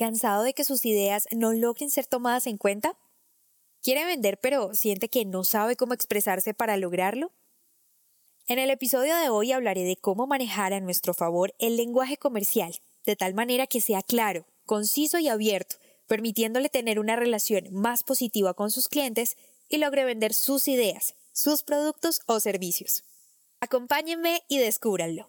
¿Cansado de que sus ideas no logren ser tomadas en cuenta? ¿Quiere vender pero siente que no sabe cómo expresarse para lograrlo? En el episodio de hoy hablaré de cómo manejar a nuestro favor el lenguaje comercial, de tal manera que sea claro, conciso y abierto, permitiéndole tener una relación más positiva con sus clientes y logre vender sus ideas, sus productos o servicios. Acompáñenme y descúbranlo.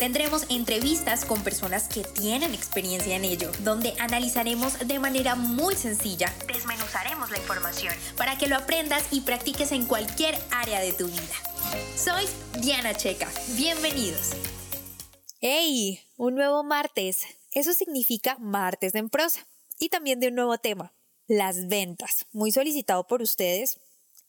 Tendremos entrevistas con personas que tienen experiencia en ello, donde analizaremos de manera muy sencilla, desmenuzaremos la información para que lo aprendas y practiques en cualquier área de tu vida. Soy Diana Checa, bienvenidos. ¡Hey! Un nuevo martes. Eso significa martes en prosa. Y también de un nuevo tema, las ventas, muy solicitado por ustedes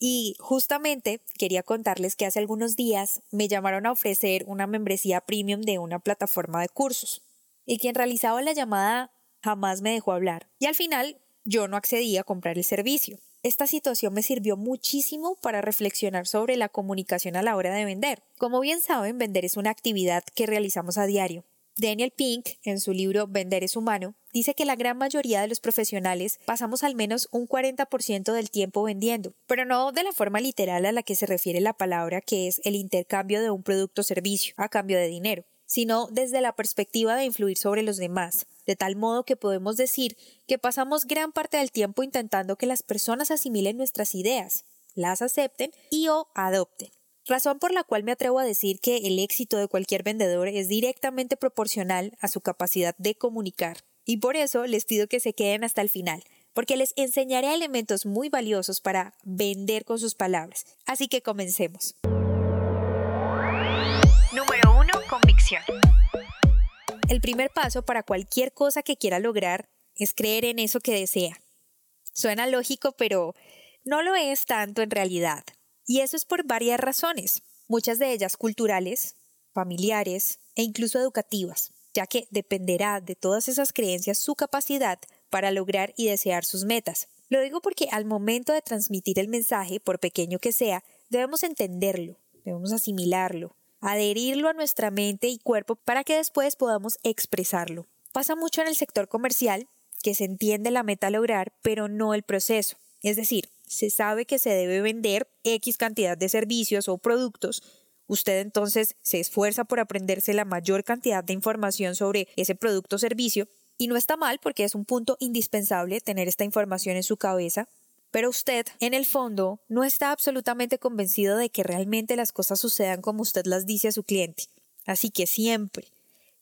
y justamente quería contarles que hace algunos días me llamaron a ofrecer una membresía premium de una plataforma de cursos. Y quien realizaba la llamada jamás me dejó hablar. Y al final yo no accedí a comprar el servicio. Esta situación me sirvió muchísimo para reflexionar sobre la comunicación a la hora de vender. Como bien saben, vender es una actividad que realizamos a diario. Daniel Pink, en su libro Vender es humano, dice que la gran mayoría de los profesionales pasamos al menos un 40% del tiempo vendiendo, pero no de la forma literal a la que se refiere la palabra, que es el intercambio de un producto o servicio a cambio de dinero, sino desde la perspectiva de influir sobre los demás, de tal modo que podemos decir que pasamos gran parte del tiempo intentando que las personas asimilen nuestras ideas, las acepten y o adopten razón por la cual me atrevo a decir que el éxito de cualquier vendedor es directamente proporcional a su capacidad de comunicar. Y por eso les pido que se queden hasta el final, porque les enseñaré elementos muy valiosos para vender con sus palabras. Así que comencemos. Número 1. Convicción. El primer paso para cualquier cosa que quiera lograr es creer en eso que desea. Suena lógico, pero no lo es tanto en realidad. Y eso es por varias razones, muchas de ellas culturales, familiares e incluso educativas, ya que dependerá de todas esas creencias su capacidad para lograr y desear sus metas. Lo digo porque al momento de transmitir el mensaje, por pequeño que sea, debemos entenderlo, debemos asimilarlo, adherirlo a nuestra mente y cuerpo para que después podamos expresarlo. Pasa mucho en el sector comercial, que se entiende la meta a lograr, pero no el proceso. Es decir, se sabe que se debe vender X cantidad de servicios o productos, usted entonces se esfuerza por aprenderse la mayor cantidad de información sobre ese producto o servicio, y no está mal porque es un punto indispensable tener esta información en su cabeza, pero usted, en el fondo, no está absolutamente convencido de que realmente las cosas sucedan como usted las dice a su cliente. Así que siempre,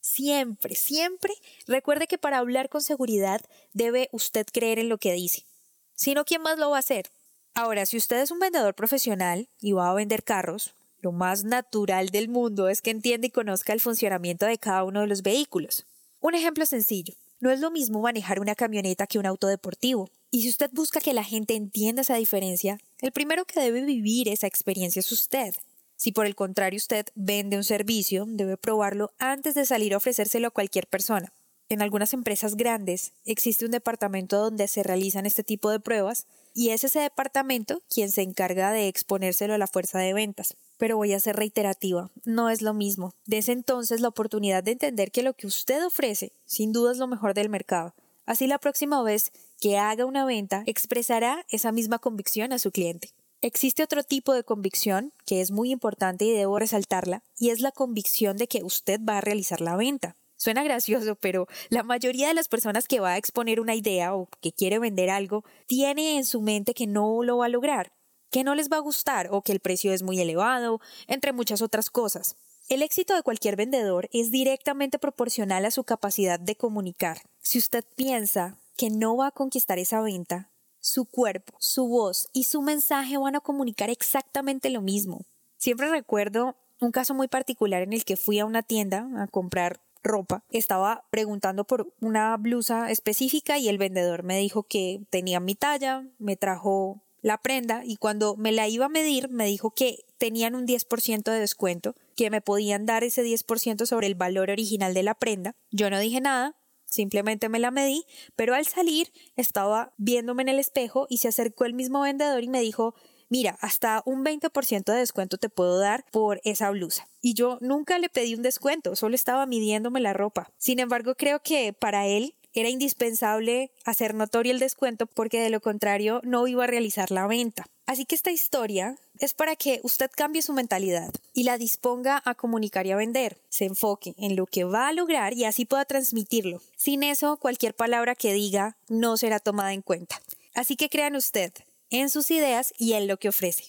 siempre, siempre recuerde que para hablar con seguridad debe usted creer en lo que dice. Si no, ¿quién más lo va a hacer? Ahora, si usted es un vendedor profesional y va a vender carros, lo más natural del mundo es que entienda y conozca el funcionamiento de cada uno de los vehículos. Un ejemplo sencillo. No es lo mismo manejar una camioneta que un auto deportivo. Y si usted busca que la gente entienda esa diferencia, el primero que debe vivir esa experiencia es usted. Si por el contrario usted vende un servicio, debe probarlo antes de salir a ofrecérselo a cualquier persona. En algunas empresas grandes existe un departamento donde se realizan este tipo de pruebas y es ese departamento quien se encarga de exponérselo a la fuerza de ventas. Pero voy a ser reiterativa, no es lo mismo. Desde entonces la oportunidad de entender que lo que usted ofrece sin duda es lo mejor del mercado. Así la próxima vez que haga una venta expresará esa misma convicción a su cliente. Existe otro tipo de convicción que es muy importante y debo resaltarla, y es la convicción de que usted va a realizar la venta. Suena gracioso, pero la mayoría de las personas que va a exponer una idea o que quiere vender algo tiene en su mente que no lo va a lograr, que no les va a gustar o que el precio es muy elevado, entre muchas otras cosas. El éxito de cualquier vendedor es directamente proporcional a su capacidad de comunicar. Si usted piensa que no va a conquistar esa venta, su cuerpo, su voz y su mensaje van a comunicar exactamente lo mismo. Siempre recuerdo un caso muy particular en el que fui a una tienda a comprar ropa, estaba preguntando por una blusa específica y el vendedor me dijo que tenía mi talla, me trajo la prenda y cuando me la iba a medir me dijo que tenían un 10% de descuento, que me podían dar ese 10% sobre el valor original de la prenda. Yo no dije nada, simplemente me la medí, pero al salir estaba viéndome en el espejo y se acercó el mismo vendedor y me dijo, mira, hasta un 20% de descuento te puedo dar por esa blusa. Y yo nunca le pedí un descuento, solo estaba midiéndome la ropa. Sin embargo, creo que para él era indispensable hacer notorio el descuento porque de lo contrario no iba a realizar la venta. Así que esta historia es para que usted cambie su mentalidad y la disponga a comunicar y a vender, se enfoque en lo que va a lograr y así pueda transmitirlo. Sin eso, cualquier palabra que diga no será tomada en cuenta. Así que crean usted en sus ideas y en lo que ofrece.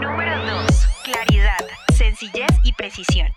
Número 2. Claridad, sencillez y precisión.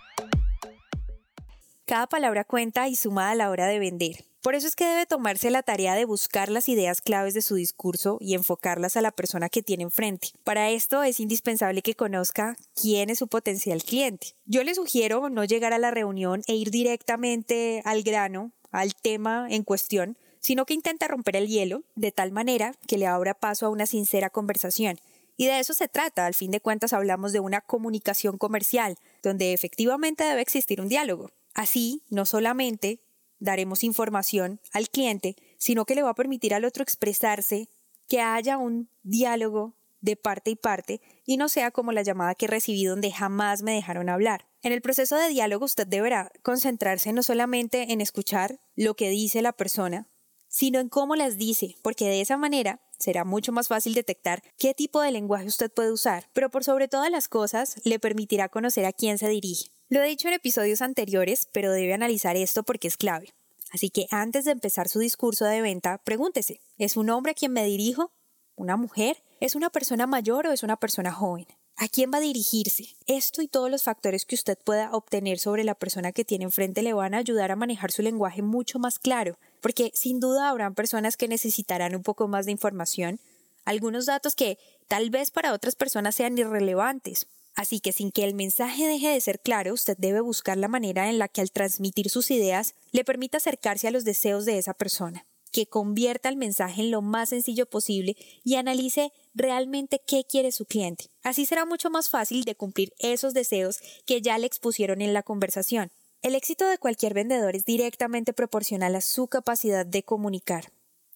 Cada palabra cuenta y suma a la hora de vender. Por eso es que debe tomarse la tarea de buscar las ideas claves de su discurso y enfocarlas a la persona que tiene enfrente. Para esto es indispensable que conozca quién es su potencial cliente. Yo le sugiero no llegar a la reunión e ir directamente al grano, al tema en cuestión, sino que intente romper el hielo de tal manera que le abra paso a una sincera conversación. Y de eso se trata, al fin de cuentas hablamos de una comunicación comercial, donde efectivamente debe existir un diálogo. Así, no solamente daremos información al cliente, sino que le va a permitir al otro expresarse, que haya un diálogo de parte y parte y no sea como la llamada que recibí donde jamás me dejaron hablar. En el proceso de diálogo usted deberá concentrarse no solamente en escuchar lo que dice la persona, sino en cómo las dice, porque de esa manera será mucho más fácil detectar qué tipo de lenguaje usted puede usar, pero por sobre todas las cosas le permitirá conocer a quién se dirige. Lo he dicho en episodios anteriores, pero debe analizar esto porque es clave. Así que antes de empezar su discurso de venta, pregúntese, ¿es un hombre a quien me dirijo? ¿Una mujer? ¿Es una persona mayor o es una persona joven? ¿A quién va a dirigirse? Esto y todos los factores que usted pueda obtener sobre la persona que tiene enfrente le van a ayudar a manejar su lenguaje mucho más claro, porque sin duda habrán personas que necesitarán un poco más de información, algunos datos que tal vez para otras personas sean irrelevantes, Así que sin que el mensaje deje de ser claro, usted debe buscar la manera en la que al transmitir sus ideas le permita acercarse a los deseos de esa persona, que convierta el mensaje en lo más sencillo posible y analice realmente qué quiere su cliente. Así será mucho más fácil de cumplir esos deseos que ya le expusieron en la conversación. El éxito de cualquier vendedor es directamente proporcional a su capacidad de comunicar.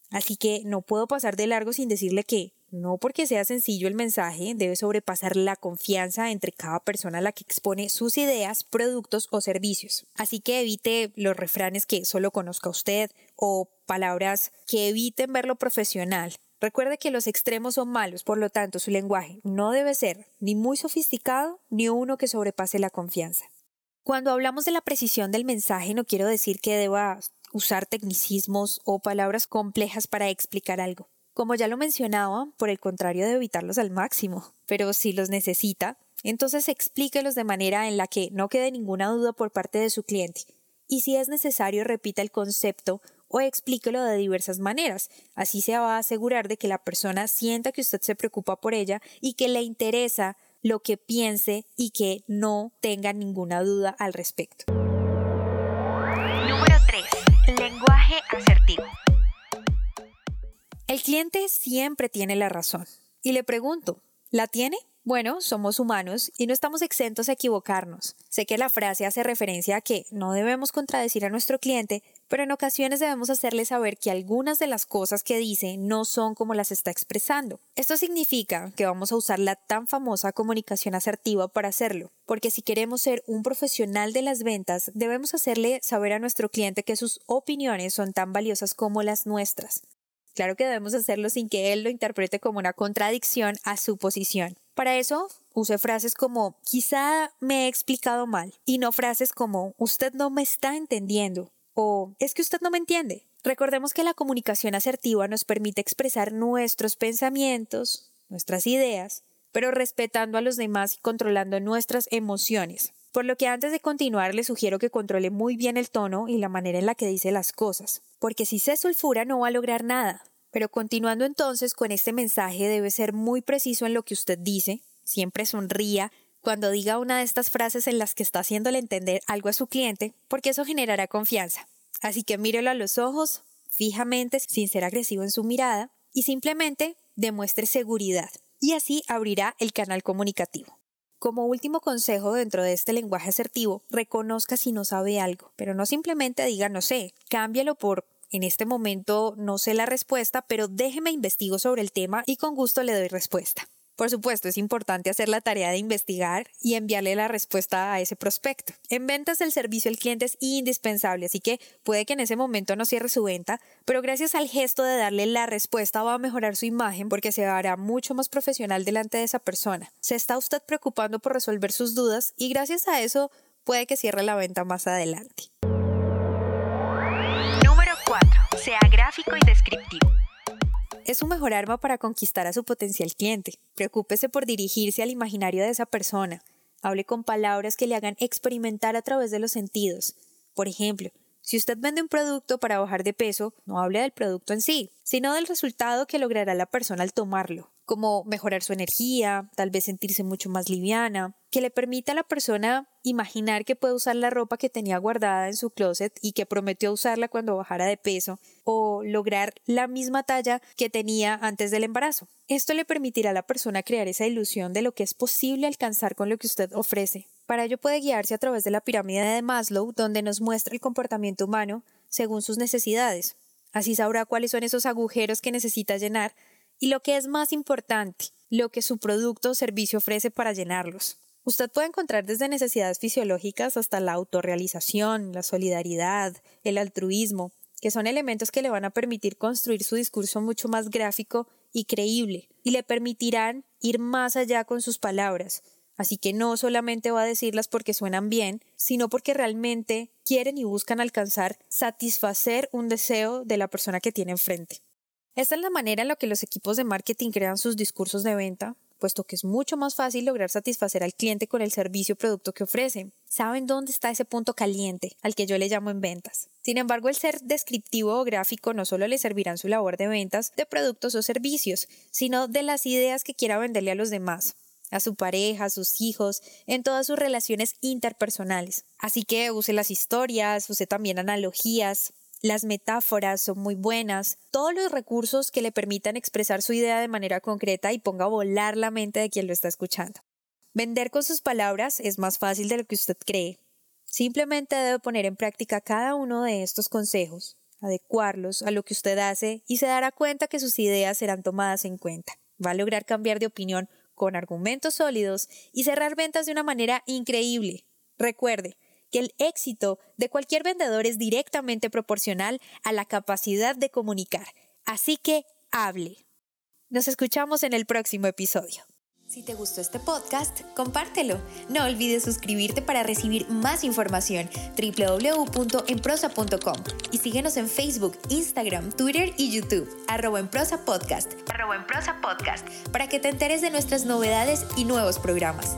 Así que no puedo pasar de largo sin decirle que no porque sea sencillo el mensaje, debe sobrepasar la confianza entre cada persona a la que expone sus ideas, productos o servicios. Así que evite los refranes que solo conozca usted o palabras que eviten verlo profesional. Recuerde que los extremos son malos, por lo tanto su lenguaje no debe ser ni muy sofisticado ni uno que sobrepase la confianza. Cuando hablamos de la precisión del mensaje no quiero decir que deba usar tecnicismos o palabras complejas para explicar algo. Como ya lo mencionaba, por el contrario de evitarlos al máximo, pero si los necesita, entonces explíquelos de manera en la que no quede ninguna duda por parte de su cliente. Y si es necesario, repita el concepto o explíquelo de diversas maneras. Así se va a asegurar de que la persona sienta que usted se preocupa por ella y que le interesa lo que piense y que no tenga ninguna duda al respecto. El cliente siempre tiene la razón. Y le pregunto, ¿la tiene? Bueno, somos humanos y no estamos exentos a equivocarnos. Sé que la frase hace referencia a que no debemos contradecir a nuestro cliente, pero en ocasiones debemos hacerle saber que algunas de las cosas que dice no son como las está expresando. Esto significa que vamos a usar la tan famosa comunicación asertiva para hacerlo, porque si queremos ser un profesional de las ventas, debemos hacerle saber a nuestro cliente que sus opiniones son tan valiosas como las nuestras. Claro que debemos hacerlo sin que él lo interprete como una contradicción a su posición. Para eso, use frases como quizá me he explicado mal y no frases como usted no me está entendiendo o es que usted no me entiende. Recordemos que la comunicación asertiva nos permite expresar nuestros pensamientos, nuestras ideas, pero respetando a los demás y controlando nuestras emociones. Por lo que antes de continuar le sugiero que controle muy bien el tono y la manera en la que dice las cosas, porque si se sulfura no va a lograr nada. Pero continuando entonces con este mensaje debe ser muy preciso en lo que usted dice, siempre sonría cuando diga una de estas frases en las que está haciéndole entender algo a su cliente, porque eso generará confianza. Así que mírelo a los ojos, fijamente, sin ser agresivo en su mirada, y simplemente demuestre seguridad y así abrirá el canal comunicativo. Como último consejo dentro de este lenguaje asertivo, reconozca si no sabe algo, pero no simplemente diga no sé, cámbialo por en este momento no sé la respuesta, pero déjeme investigo sobre el tema y con gusto le doy respuesta. Por supuesto, es importante hacer la tarea de investigar y enviarle la respuesta a ese prospecto. En ventas el servicio al cliente es indispensable, así que puede que en ese momento no cierre su venta, pero gracias al gesto de darle la respuesta va a mejorar su imagen porque se hará mucho más profesional delante de esa persona. Se está usted preocupando por resolver sus dudas y gracias a eso puede que cierre la venta más adelante. Número 4. Sea gráfico y descriptivo es su mejor arma para conquistar a su potencial cliente. Preocúpese por dirigirse al imaginario de esa persona. Hable con palabras que le hagan experimentar a través de los sentidos. Por ejemplo, si usted vende un producto para bajar de peso, no hable del producto en sí, sino del resultado que logrará la persona al tomarlo como mejorar su energía, tal vez sentirse mucho más liviana, que le permita a la persona imaginar que puede usar la ropa que tenía guardada en su closet y que prometió usarla cuando bajara de peso, o lograr la misma talla que tenía antes del embarazo. Esto le permitirá a la persona crear esa ilusión de lo que es posible alcanzar con lo que usted ofrece. Para ello puede guiarse a través de la pirámide de Maslow, donde nos muestra el comportamiento humano según sus necesidades. Así sabrá cuáles son esos agujeros que necesita llenar y lo que es más importante, lo que su producto o servicio ofrece para llenarlos. Usted puede encontrar desde necesidades fisiológicas hasta la autorrealización, la solidaridad, el altruismo, que son elementos que le van a permitir construir su discurso mucho más gráfico y creíble, y le permitirán ir más allá con sus palabras. Así que no solamente va a decirlas porque suenan bien, sino porque realmente quieren y buscan alcanzar satisfacer un deseo de la persona que tiene enfrente. Esta es la manera en la que los equipos de marketing crean sus discursos de venta, puesto que es mucho más fácil lograr satisfacer al cliente con el servicio o producto que ofrecen. Saben dónde está ese punto caliente, al que yo le llamo en ventas. Sin embargo, el ser descriptivo o gráfico no solo le servirá en su labor de ventas de productos o servicios, sino de las ideas que quiera venderle a los demás a su pareja, a sus hijos, en todas sus relaciones interpersonales. Así que use las historias, use también analogías, las metáforas son muy buenas, todos los recursos que le permitan expresar su idea de manera concreta y ponga a volar la mente de quien lo está escuchando. Vender con sus palabras es más fácil de lo que usted cree. Simplemente debe poner en práctica cada uno de estos consejos, adecuarlos a lo que usted hace y se dará cuenta que sus ideas serán tomadas en cuenta. Va a lograr cambiar de opinión con argumentos sólidos y cerrar ventas de una manera increíble. Recuerde, que el éxito de cualquier vendedor es directamente proporcional a la capacidad de comunicar. Así que hable. Nos escuchamos en el próximo episodio. Si te gustó este podcast, compártelo. No olvides suscribirte para recibir más información www.enprosa.com y síguenos en Facebook, Instagram, Twitter y YouTube, arroba en prosa podcast, arroba en prosa podcast, para que te enteres de nuestras novedades y nuevos programas.